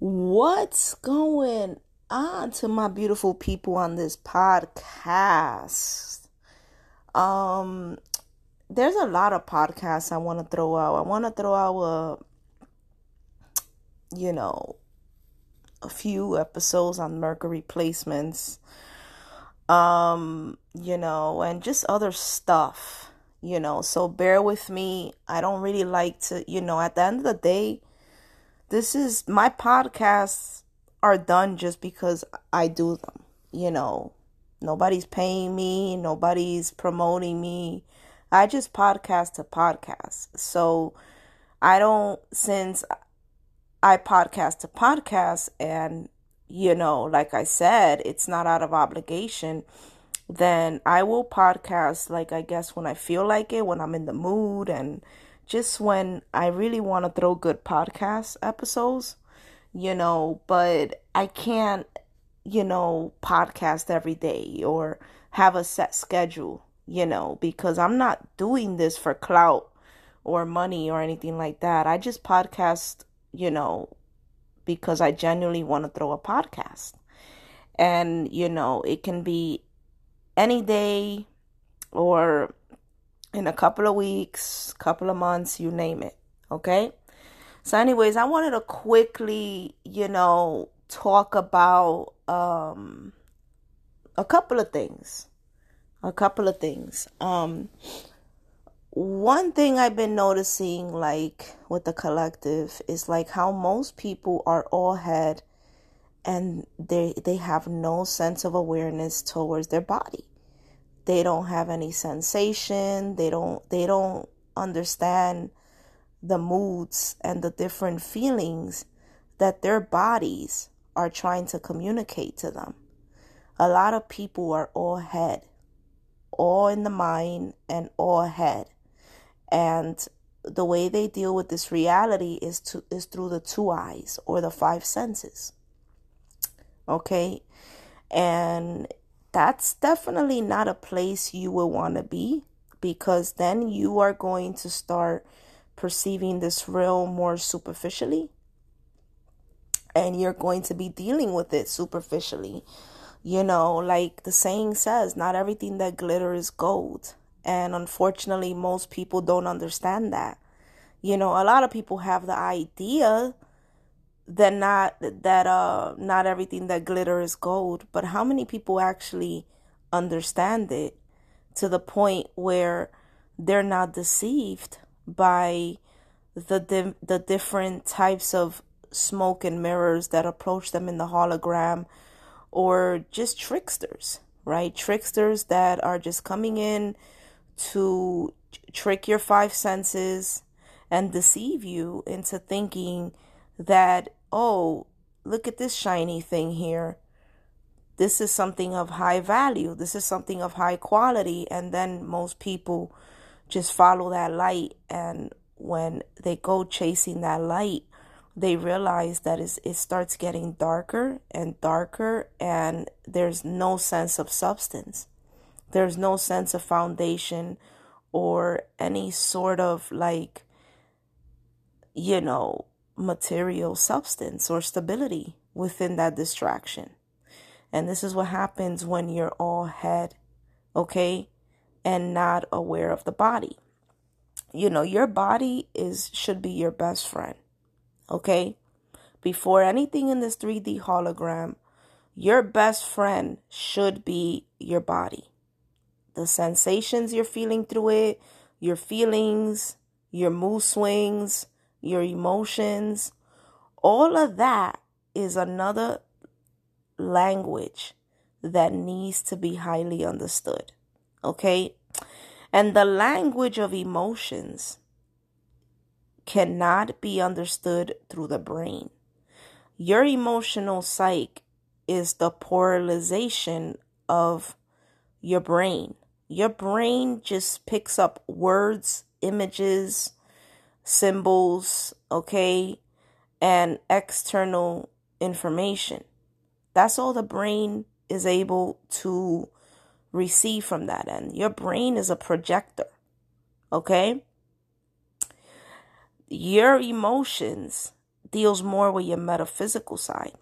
What's going on to my beautiful people on this podcast? Um, there's a lot of podcasts I want to throw out. I want to throw out a, you know, a few episodes on Mercury placements. Um, you know, and just other stuff, you know. So bear with me. I don't really like to, you know, at the end of the day this is my podcasts are done just because I do them. You know, nobody's paying me, nobody's promoting me. I just podcast to podcast. So I don't, since I podcast to podcast, and you know, like I said, it's not out of obligation, then I will podcast, like I guess when I feel like it, when I'm in the mood, and just when I really want to throw good podcast episodes, you know, but I can't, you know, podcast every day or have a set schedule, you know, because I'm not doing this for clout or money or anything like that. I just podcast, you know, because I genuinely want to throw a podcast. And, you know, it can be any day or in a couple of weeks, couple of months, you name it. Okay? So anyways, I wanted to quickly, you know, talk about um a couple of things. A couple of things. Um one thing I've been noticing like with the collective is like how most people are all head and they they have no sense of awareness towards their body they don't have any sensation they don't they don't understand the moods and the different feelings that their bodies are trying to communicate to them. A lot of people are all head all in the mind and all head. And the way they deal with this reality is to is through the two eyes or the five senses. Okay? And that's definitely not a place you will want to be because then you are going to start perceiving this realm more superficially and you're going to be dealing with it superficially. You know, like the saying says, not everything that glitters is gold. And unfortunately, most people don't understand that. You know, a lot of people have the idea that not that uh not everything that glitter is gold but how many people actually understand it to the point where they're not deceived by the di- the different types of smoke and mirrors that approach them in the hologram or just tricksters right? Tricksters that are just coming in to trick your five senses and deceive you into thinking that oh, look at this shiny thing here. This is something of high value. This is something of high quality. And then most people just follow that light. And when they go chasing that light, they realize that it starts getting darker and darker, and there's no sense of substance. There's no sense of foundation or any sort of like, you know, material substance or stability within that distraction. And this is what happens when you're all head, okay, and not aware of the body. You know, your body is should be your best friend. Okay? Before anything in this 3D hologram, your best friend should be your body. The sensations you're feeling through it, your feelings, your mood swings, your emotions, all of that is another language that needs to be highly understood. Okay? And the language of emotions cannot be understood through the brain. Your emotional psyche is the polarization of your brain. Your brain just picks up words, images, symbols, okay, and external information. That's all the brain is able to receive from that end. Your brain is a projector, okay? Your emotions deals more with your metaphysical side.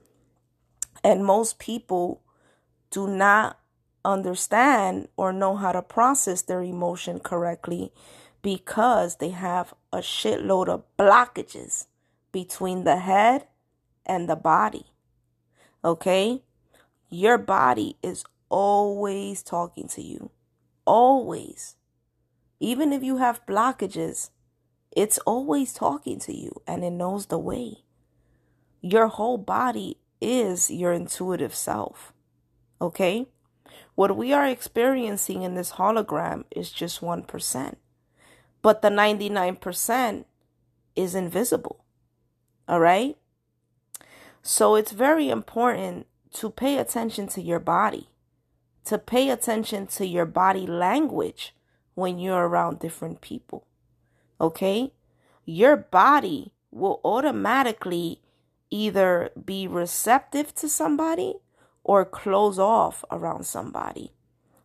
And most people do not understand or know how to process their emotion correctly because they have a shitload of blockages between the head and the body. Okay? Your body is always talking to you. Always. Even if you have blockages, it's always talking to you and it knows the way. Your whole body is your intuitive self. Okay? What we are experiencing in this hologram is just 1%. But the 99% is invisible. All right? So it's very important to pay attention to your body, to pay attention to your body language when you're around different people. Okay? Your body will automatically either be receptive to somebody or close off around somebody.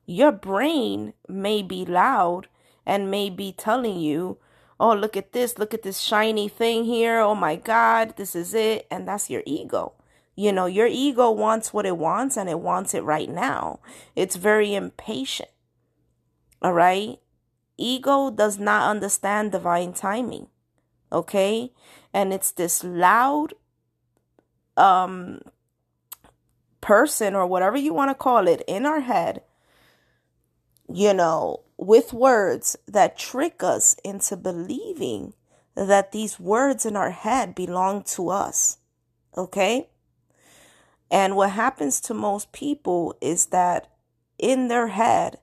Your brain may be loud and may be telling you, oh, look at this, look at this shiny thing here. Oh my God, this is it. And that's your ego. You know, your ego wants what it wants and it wants it right now. It's very impatient. All right. Ego does not understand divine timing. Okay. And it's this loud, um, person or whatever you want to call it in our head, you know, with words that trick us into believing that these words in our head belong to us. Okay? And what happens to most people is that in their head,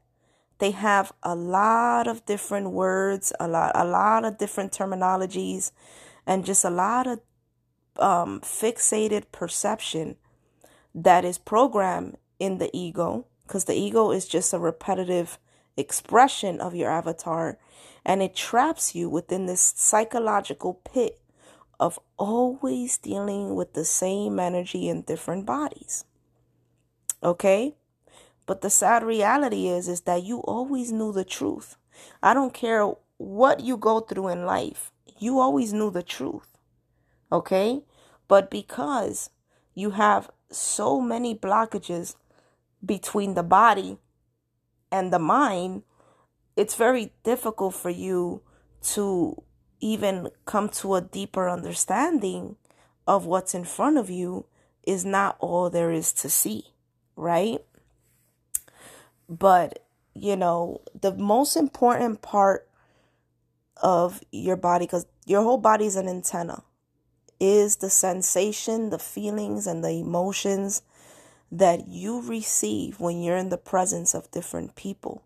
they have a lot of different words, a lot, a lot of different terminologies, and just a lot of um, fixated perception that is programmed in the ego, because the ego is just a repetitive expression of your avatar and it traps you within this psychological pit of always dealing with the same energy in different bodies. Okay? But the sad reality is is that you always knew the truth. I don't care what you go through in life. You always knew the truth. Okay? But because you have so many blockages between the body and the mind, it's very difficult for you to even come to a deeper understanding of what's in front of you is not all there is to see, right? But, you know, the most important part of your body, because your whole body is an antenna, is the sensation, the feelings, and the emotions that you receive when you're in the presence of different people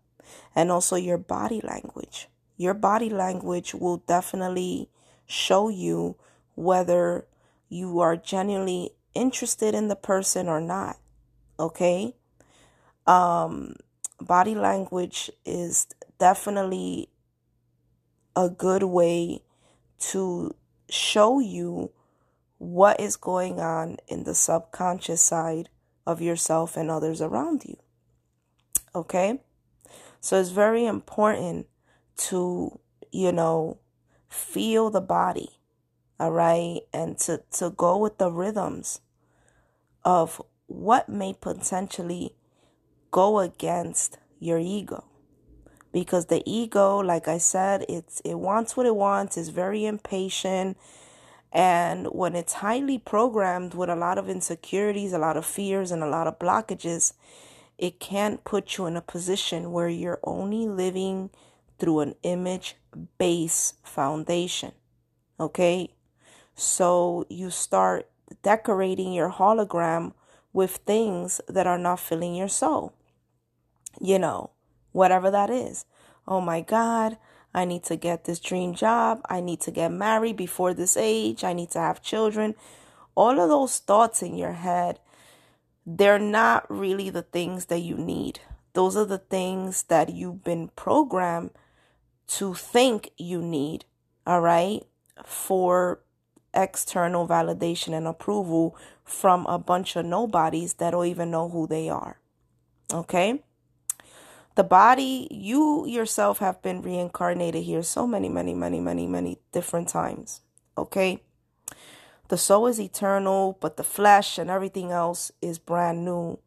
and also your body language. Your body language will definitely show you whether you are genuinely interested in the person or not. Okay? Um body language is definitely a good way to show you what is going on in the subconscious side of yourself and others around you. Okay? So it's very important to, you know, feel the body, all right? And to, to go with the rhythms of what may potentially go against your ego. Because the ego, like I said, it's it wants what it wants, is very impatient and when it's highly programmed with a lot of insecurities, a lot of fears, and a lot of blockages, it can put you in a position where you're only living through an image based foundation. Okay? So you start decorating your hologram with things that are not filling your soul. You know, whatever that is. Oh my God, I need to get this dream job. I need to get married before this age. I need to have children. All of those thoughts in your head, they're not really the things that you need. Those are the things that you've been programmed to think you need, all right, for external validation and approval from a bunch of nobodies that don't even know who they are. Okay? The body, you yourself have been reincarnated here so many, many, many, many, many different times. Okay? The soul is eternal, but the flesh and everything else is brand new.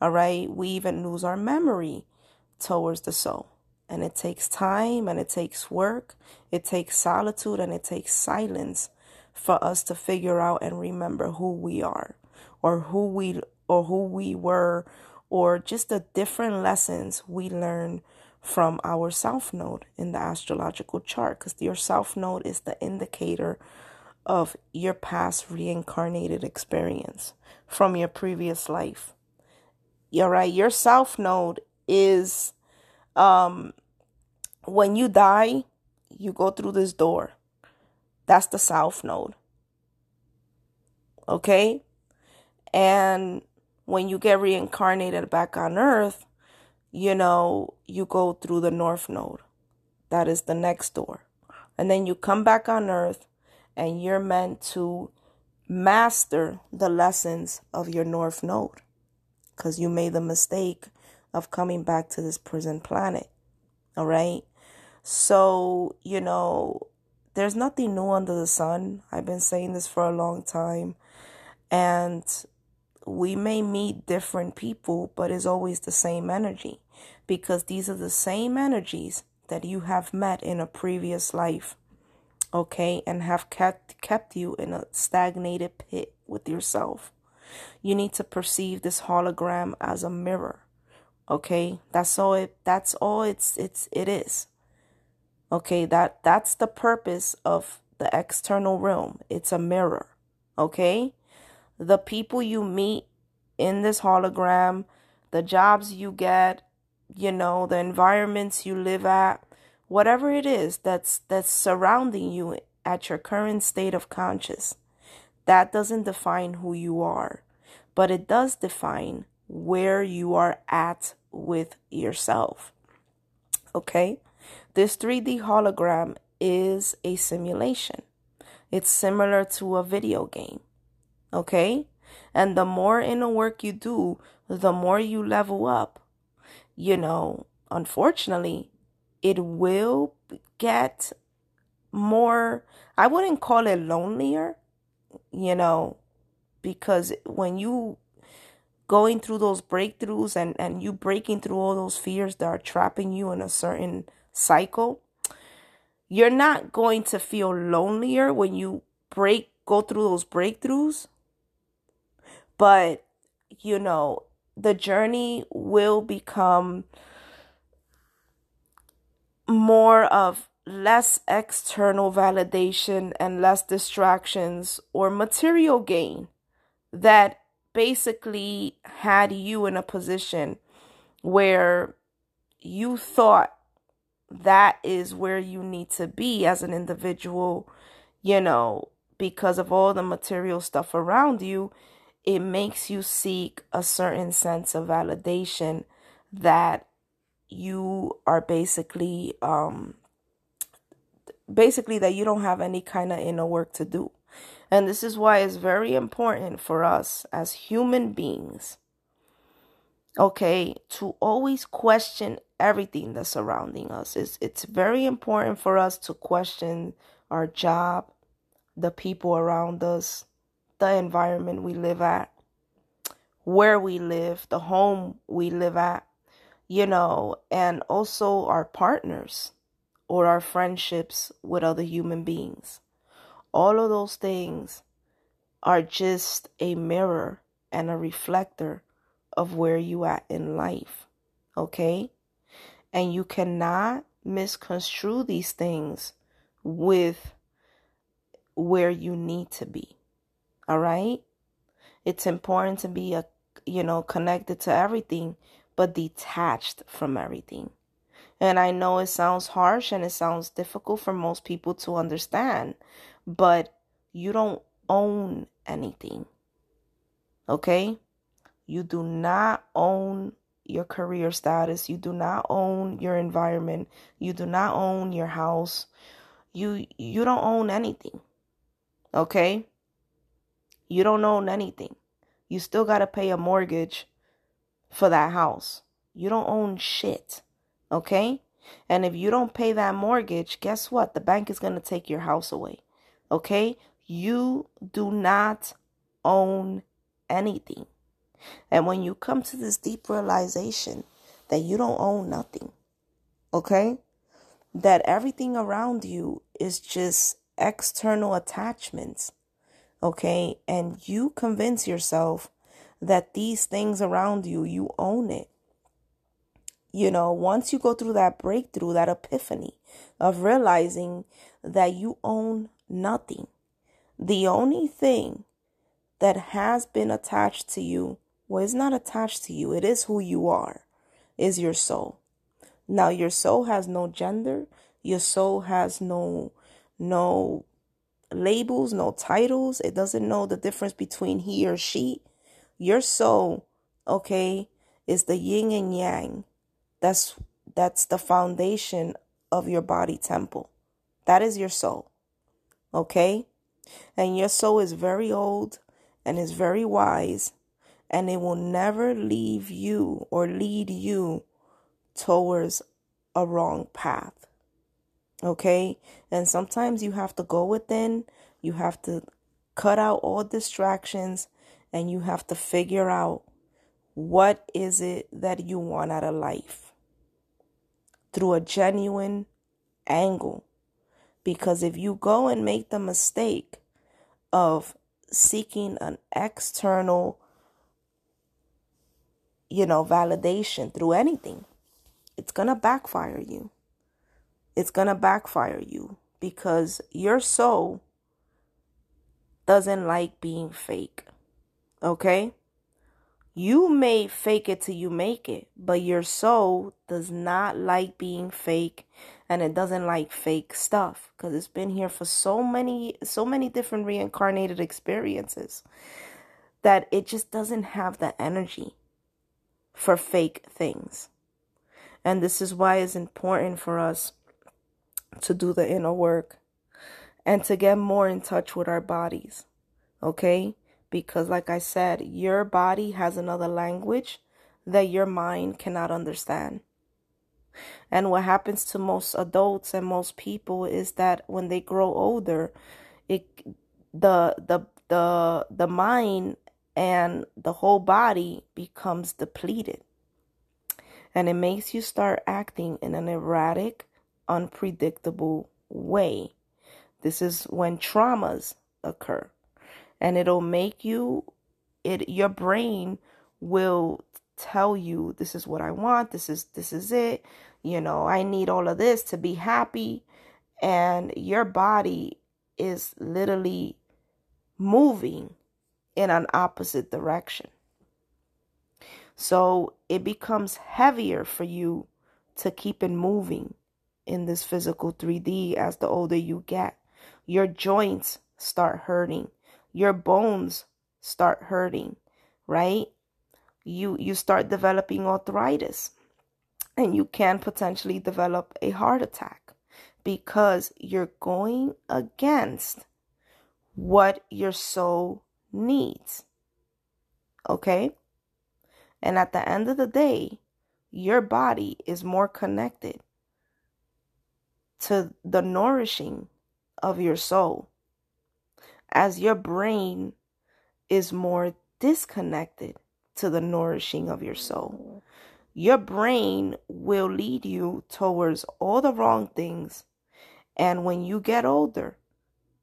All right. We even lose our memory towards the soul. And it takes time and it takes work. It takes solitude and it takes silence for us to figure out and remember who we are or who we or who we were or just the different lessons we learn from our south node in the astrological chart because your south node is the indicator of your past reincarnated experience from your previous life. You're right. Your south node is um when you die, you go through this door. That's the south node. Okay? And when you get reincarnated back on earth, you know, you go through the north node. That is the next door. And then you come back on earth and you're meant to master the lessons of your north node because you made the mistake of coming back to this prison planet. All right. So, you know, there's nothing new under the sun. I've been saying this for a long time. And we may meet different people, but it's always the same energy because these are the same energies that you have met in a previous life okay, and have kept kept you in a stagnated pit with yourself. You need to perceive this hologram as a mirror. Okay? That's all it that's all it's it's it is. Okay, that that's the purpose of the external realm. It's a mirror. Okay? The people you meet in this hologram, the jobs you get, you know, the environments you live at, whatever it is that's that's surrounding you at your current state of conscious that doesn't define who you are but it does define where you are at with yourself. Okay? This 3d hologram is a simulation. It's similar to a video game okay and the more inner work you do the more you level up you know unfortunately it will get more, I wouldn't call it lonelier, you know, because when you going through those breakthroughs and, and you breaking through all those fears that are trapping you in a certain cycle, you're not going to feel lonelier when you break go through those breakthroughs. But you know, the journey will become more of less external validation and less distractions or material gain that basically had you in a position where you thought that is where you need to be as an individual, you know, because of all the material stuff around you, it makes you seek a certain sense of validation that you are basically um basically that you don't have any kind of inner work to do. And this is why it's very important for us as human beings, okay, to always question everything that's surrounding us. It's, it's very important for us to question our job, the people around us, the environment we live at, where we live, the home we live at, you know, and also our partners or our friendships with other human beings. All of those things are just a mirror and a reflector of where you at in life. Okay? And you cannot misconstrue these things with where you need to be. All right? It's important to be a you know connected to everything but detached from everything. And I know it sounds harsh and it sounds difficult for most people to understand, but you don't own anything. Okay? You do not own your career status. You do not own your environment. You do not own your house. You you don't own anything. Okay? You don't own anything. You still got to pay a mortgage for that house. You don't own shit. Okay? And if you don't pay that mortgage, guess what? The bank is going to take your house away. Okay? You do not own anything. And when you come to this deep realization that you don't own nothing, okay? That everything around you is just external attachments, okay? And you convince yourself that these things around you, you own it. You know, once you go through that breakthrough, that epiphany of realizing that you own nothing, the only thing that has been attached to you, well, it's not attached to you, it is who you are, is your soul. Now, your soul has no gender, your soul has no, no labels, no titles. It doesn't know the difference between he or she. Your soul, okay, is the yin and yang. That's that's the foundation of your body temple. That is your soul. Okay? And your soul is very old and is very wise, and it will never leave you or lead you towards a wrong path. Okay? And sometimes you have to go within, you have to cut out all distractions, and you have to figure out what is it that you want out of life through a genuine angle. Because if you go and make the mistake of seeking an external, you know, validation through anything, it's going to backfire you. It's going to backfire you because your soul doesn't like being fake. Okay? You may fake it till you make it, but your soul does not like being fake and it doesn't like fake stuff because it's been here for so many so many different reincarnated experiences that it just doesn't have the energy for fake things. And this is why it's important for us to do the inner work and to get more in touch with our bodies. Okay? because, like I said, your body has another language that your mind cannot understand. And what happens to most adults and most people is that when they grow older, it the the the the mind and the whole body becomes depleted. And it makes you start acting in an erratic, unpredictable way. This is when traumas occur and it'll make you it your brain will tell you this is what I want, this is this is it. You know, I need all of this to be happy and your body is literally moving in an opposite direction. So it becomes heavier for you to keep it moving in this physical 3D as the older you get. Your joints start hurting your bones start hurting, right? You you start developing arthritis and you can potentially develop a heart attack because you're going against what your soul needs. Okay? And at the end of the day, your body is more connected to the nourishing of your soul as your brain is more disconnected to the nourishing of your soul. Your brain will lead you towards all the wrong things. And when you get older,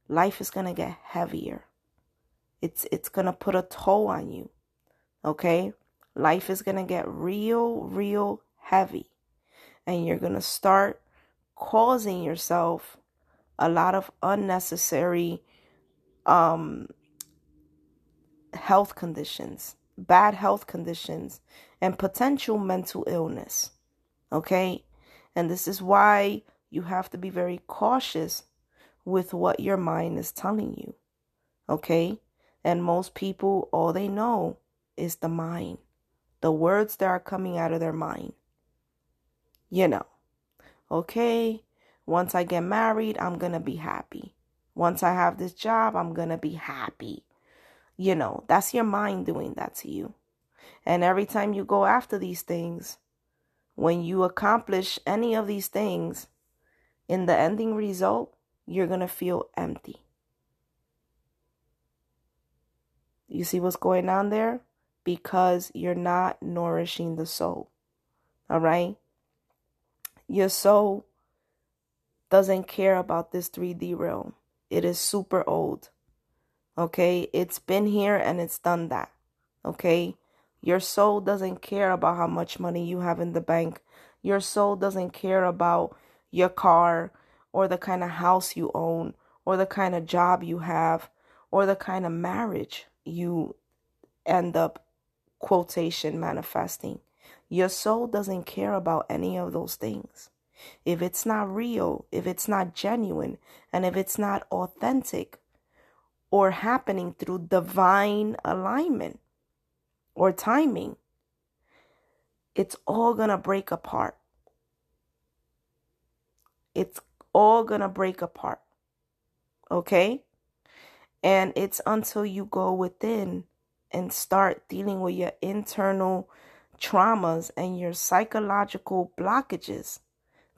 life is going to get heavier. It's it's going to put a toll on you. Okay? Life is going to get real real heavy. And you're going to start causing yourself a lot of unnecessary um, health conditions, bad health conditions, and potential mental illness. Okay? And this is why you have to be very cautious with what your mind is telling you. Okay? And most people, all they know is the mind, the words that are coming out of their mind. You know, okay, once I get married, I'm going to be happy. Once I have this job, I'm going to be happy. You know, that's your mind doing that to you. And every time you go after these things, when you accomplish any of these things, in the ending result, you're going to feel empty. You see what's going on there? Because you're not nourishing the soul. All right? Your soul doesn't care about this 3D realm. It is super old. Okay? It's been here and it's done that. Okay? Your soul doesn't care about how much money you have in the bank. Your soul doesn't care about your car or the kind of house you own or the kind of job you have or the kind of marriage you end up quotation manifesting. Your soul doesn't care about any of those things. If it's not real, if it's not genuine, and if it's not authentic or happening through divine alignment or timing, it's all going to break apart. It's all going to break apart. Okay? And it's until you go within and start dealing with your internal traumas and your psychological blockages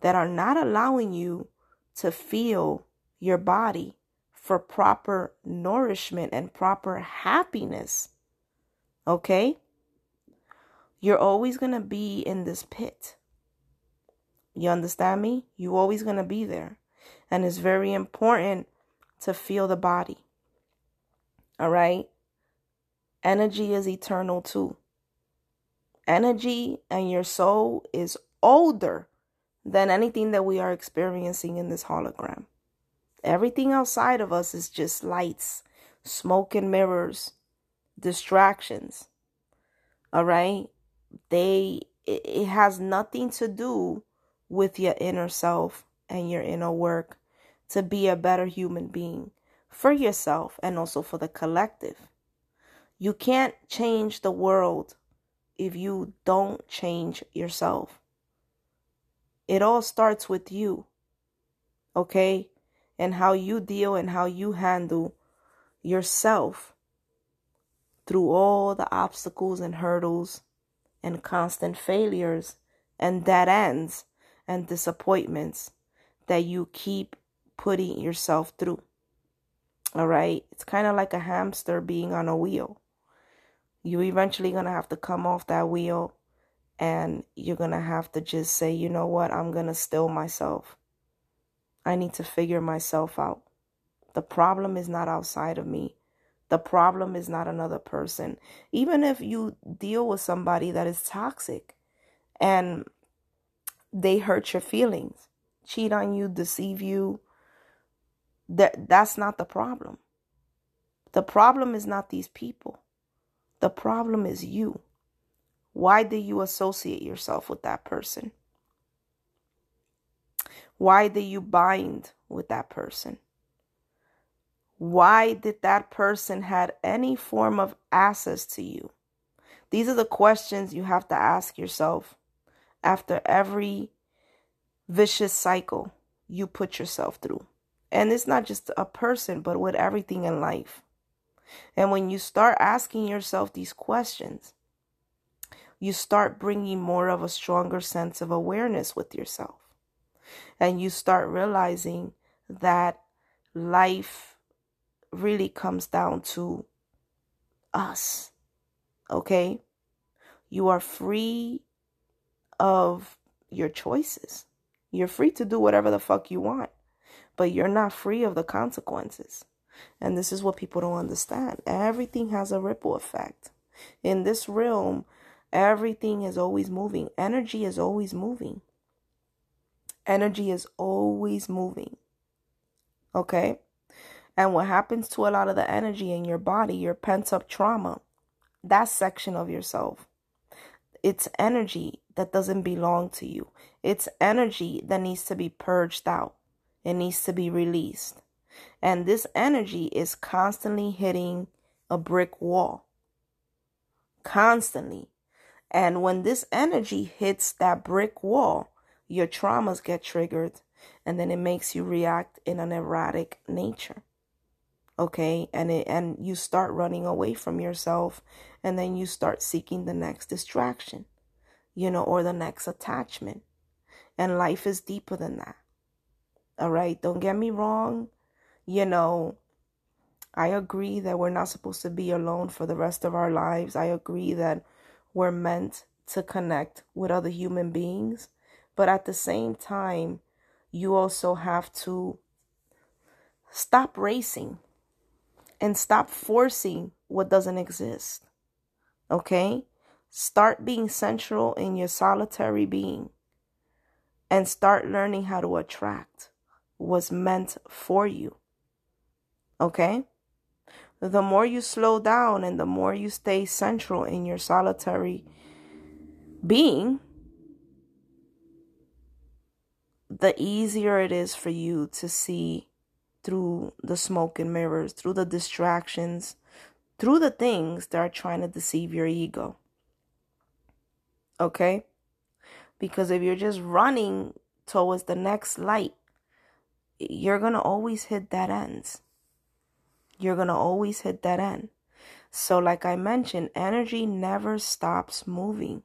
that are not allowing you to feel your body for proper nourishment and proper happiness. Okay? You're always going to be in this pit. You understand me? You're always going to be there. And it's very important to feel the body. All right? Energy is eternal too. Energy and your soul is older than anything that we are experiencing in this hologram. Everything outside of us is just lights, smoke and mirrors, distractions. All right? They it has nothing to do with your inner self and your inner work to be a better human being for yourself and also for the collective. You can't change the world if you don't change yourself. It all starts with you, okay? And how you deal and how you handle yourself through all the obstacles and hurdles and constant failures and dead ends and disappointments that you keep putting yourself through. All right? It's kind of like a hamster being on a wheel. You eventually going to have to come off that wheel and you're going to have to just say, you know what? I'm going to still myself. I need to figure myself out. The problem is not outside of me. The problem is not another person. Even if you deal with somebody that is toxic and they hurt your feelings, cheat on you, deceive you, that that's not the problem. The problem is not these people. The problem is you. Why did you associate yourself with that person? Why did you bind with that person? Why did that person had any form of access to you? These are the questions you have to ask yourself after every vicious cycle you put yourself through. And it's not just a person, but with everything in life. And when you start asking yourself these questions, you start bringing more of a stronger sense of awareness with yourself. And you start realizing that life really comes down to us. Okay? You are free of your choices. You're free to do whatever the fuck you want but you're not free of the consequences. And this is what people don't understand. Everything has a ripple effect. In this realm, everything is always moving. Energy is always moving. Energy is always moving. Okay? And what happens to a lot of the energy in your body, your pent up trauma, that section of yourself, it's energy that doesn't belong to you. It's energy that needs to be purged out. It needs to be released. And this energy is constantly hitting a brick wall. Constantly. And when this energy hits that brick wall, your traumas get triggered and then it makes you react in an erratic nature. Okay? And it, and you start running away from yourself and then you start seeking the next distraction, you know, or the next attachment. And life is deeper than that. All right. Don't get me wrong. You know, I agree that we're not supposed to be alone for the rest of our lives. I agree that we're meant to connect with other human beings. But at the same time, you also have to stop racing and stop forcing what doesn't exist. Okay? Start being central in your solitary being and start learning how to attract what's meant for you. Okay? The more you slow down and the more you stay central in your solitary being, the easier it is for you to see through the smoke and mirrors, through the distractions, through the things that are trying to deceive your ego. Okay? Because if you're just running towards the next light, you're going to always hit that ends. You're going to always hit that end. So, like I mentioned, energy never stops moving.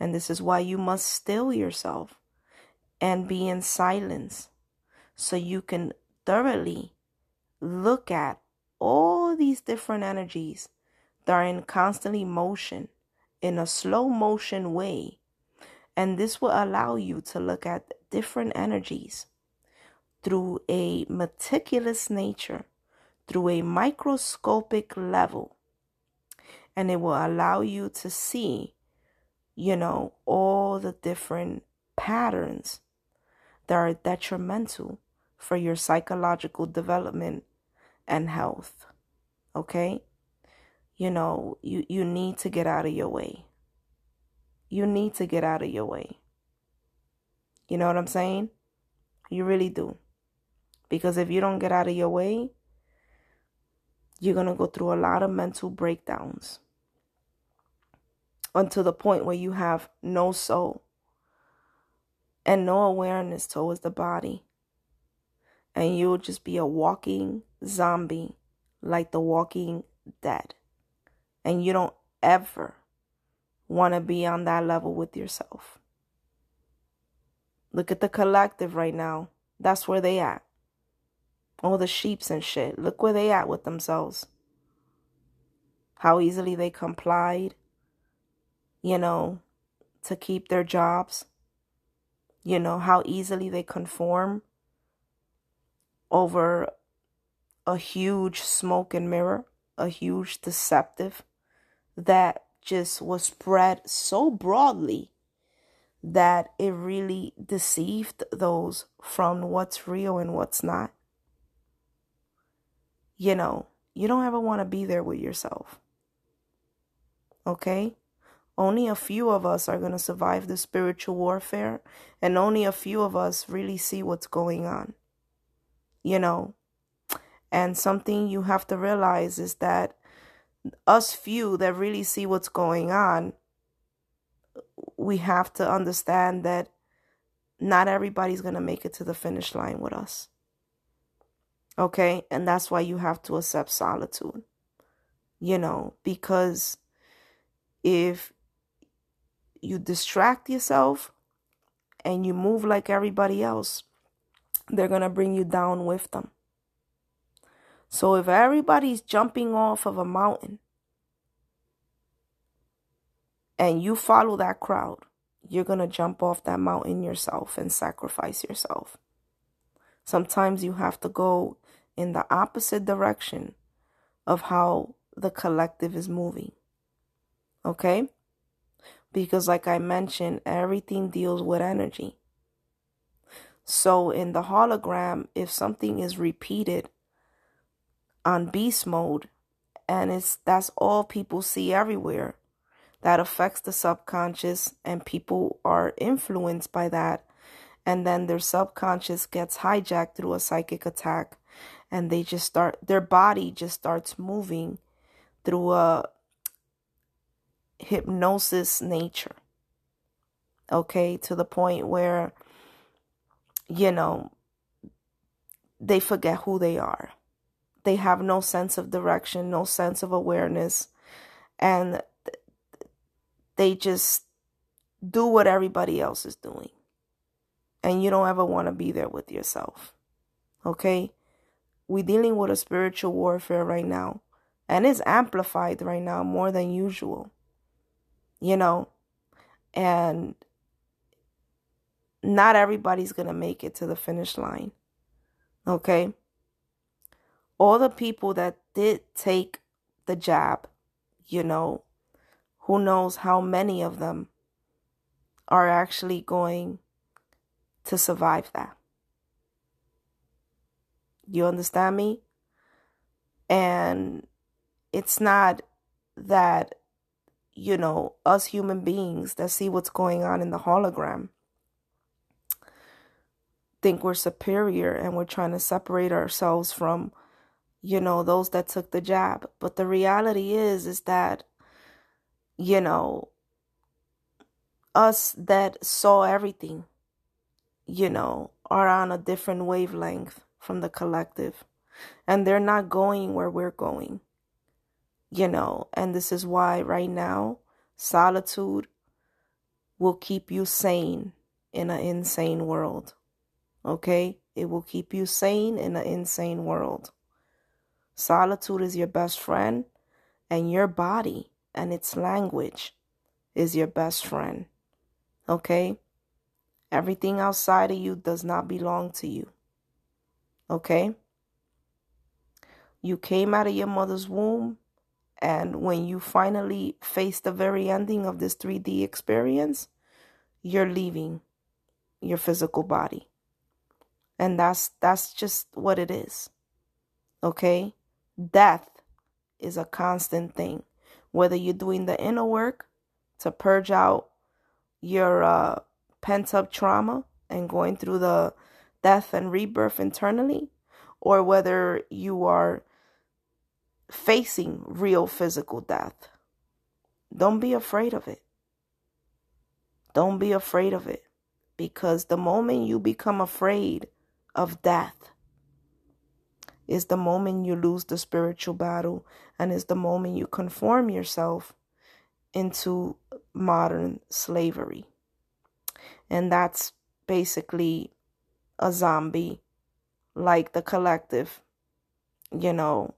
And this is why you must still yourself and be in silence so you can thoroughly look at all these different energies that are in constantly motion in a slow motion way. And this will allow you to look at different energies through a meticulous nature, through a microscopic level. And it will allow you to see, you know, all the different patterns that are detrimental for your psychological development and health. Okay? You know, you, you need to get out of your way. You need to get out of your way. You know what I'm saying? You really do. Because if you don't get out of your way, you're going to go through a lot of mental breakdowns until the point where you have no soul and no awareness towards the body and you'll just be a walking zombie like the walking dead. And you don't ever want to be on that level with yourself. Look at the collective right now. That's where they at. All the sheeps and shit. Look where they at with themselves. How easily they complied, you know, to keep their jobs. You know, how easily they conform over a huge smoke and mirror, a huge deceptive that just was spread so broadly that it really deceived those from what's real and what's not. You know, you don't ever want to be there with yourself. Okay? Only a few of us are going to survive the spiritual warfare, and only a few of us really see what's going on you know. And something you have to realize is that us few that really see what's going on, we have to understand that not everybody's going to make it to the finish line with us. Okay? And that's why you have to accept solitude. You know, because if you distract yourself and you move like everybody else, they're going to bring you down with them. So if everybody's jumping off of a mountain and you follow that crowd, you're going to jump off that mountain yourself and sacrifice yourself. Sometimes you have to go in the opposite direction of how the collective is moving. Okay? Because, like I mentioned, everything deals with energy. So in the hologram, if something is repeated on beast mode and it's that's all people see everywhere, that affects the subconscious and people are influenced by that and then their subconscious gets hijacked through a psychic attack and they just start their body just starts moving through a hypnosis nature okay to the point where you know, they forget who they are. They have no sense of direction, no sense of awareness, and they just do what everybody else is doing. And you don't ever want to be there with yourself. Okay? We're dealing with a spiritual warfare right now. And it's amplified right now more than usual. You know? And not everybody's to make it to the finish line. Okay? All the people that did take the jab, you know, who knows how many of them are actually going to survive that. You understand me? And it's not that, you know, us human beings that see what's going on in the hologram think we're superior and we're trying to separate ourselves from, you know, those that took the jab. But the reality is, is that, you know, us that saw everything, you know, are on a different wavelength from the collective. And they're not going where we're going, you know. And this is why right now, solitude will keep you sane in an insane world. Okay? It will keep you sane in an insane world. Solitude is your best friend, and your body and its language is your best friend. Okay? Everything outside of you does not belong to you. Okay? You came out of your mother's womb, and when you finally face the very ending of this 3D experience, you're leaving your physical body. And that's that's just what it is. Okay? Death is a constant thing. Whether you're doing the inner work to purge out your uh, pent up trauma and going through the death and rebirth internally, or whether you are facing real physical death. Don't be afraid of it. Don't be afraid of it. Because the moment you become afraid of death is the moment you lose the spiritual battle and is the moment you conform yourself into modern slavery. And that's basically a zombie, like the collective, you know,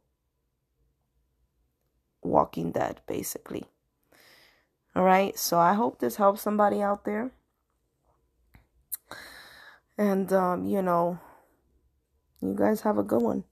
Walking Dead, basically. All right, so I hope this helps somebody out there. And, um, you know, you guys have a good one.